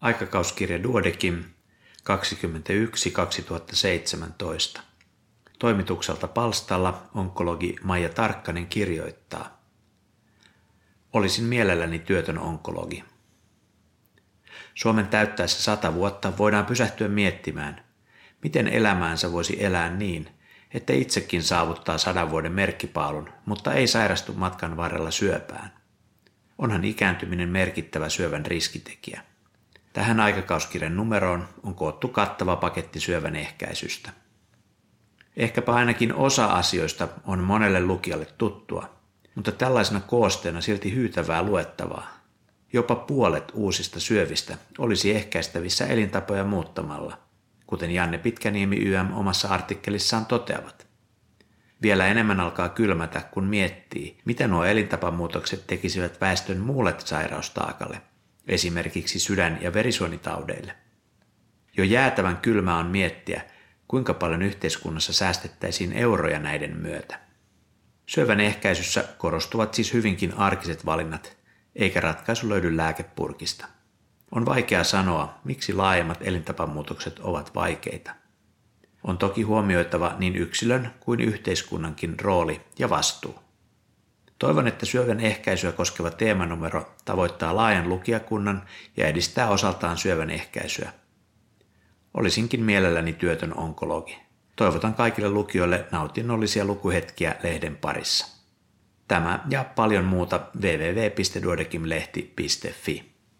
Aikakauskirja Duodekim 21-2017. Toimitukselta palstalla onkologi Maija Tarkkanen kirjoittaa. Olisin mielelläni työtön onkologi. Suomen täyttäessä sata vuotta voidaan pysähtyä miettimään, miten elämäänsä voisi elää niin, että itsekin saavuttaa sadan vuoden merkkipaalun, mutta ei sairastu matkan varrella syöpään. Onhan ikääntyminen merkittävä syövän riskitekijä. Tähän aikakauskirjan numeroon on koottu kattava paketti syövän ehkäisystä. Ehkäpä ainakin osa asioista on monelle lukijalle tuttua, mutta tällaisena koosteena silti hyytävää luettavaa. Jopa puolet uusista syövistä olisi ehkäistävissä elintapoja muuttamalla, kuten Janne Pitkäniemi YM omassa artikkelissaan toteavat. Vielä enemmän alkaa kylmätä, kun miettii, mitä nuo elintapamuutokset tekisivät väestön muulle sairaustaakalle, esimerkiksi sydän- ja verisuonitaudeille. Jo jäätävän kylmä on miettiä, kuinka paljon yhteiskunnassa säästettäisiin euroja näiden myötä. Syövän ehkäisyssä korostuvat siis hyvinkin arkiset valinnat, eikä ratkaisu löydy lääkepurkista. On vaikea sanoa, miksi laajemmat elintapamuutokset ovat vaikeita. On toki huomioitava niin yksilön kuin yhteiskunnankin rooli ja vastuu. Toivon, että syövän ehkäisyä koskeva teemanumero tavoittaa laajan lukijakunnan ja edistää osaltaan syövän ehkäisyä. Olisinkin mielelläni työtön onkologi. Toivotan kaikille lukijoille nautinnollisia lukuhetkiä lehden parissa. Tämä ja paljon muuta www.duodekimlehti.fi.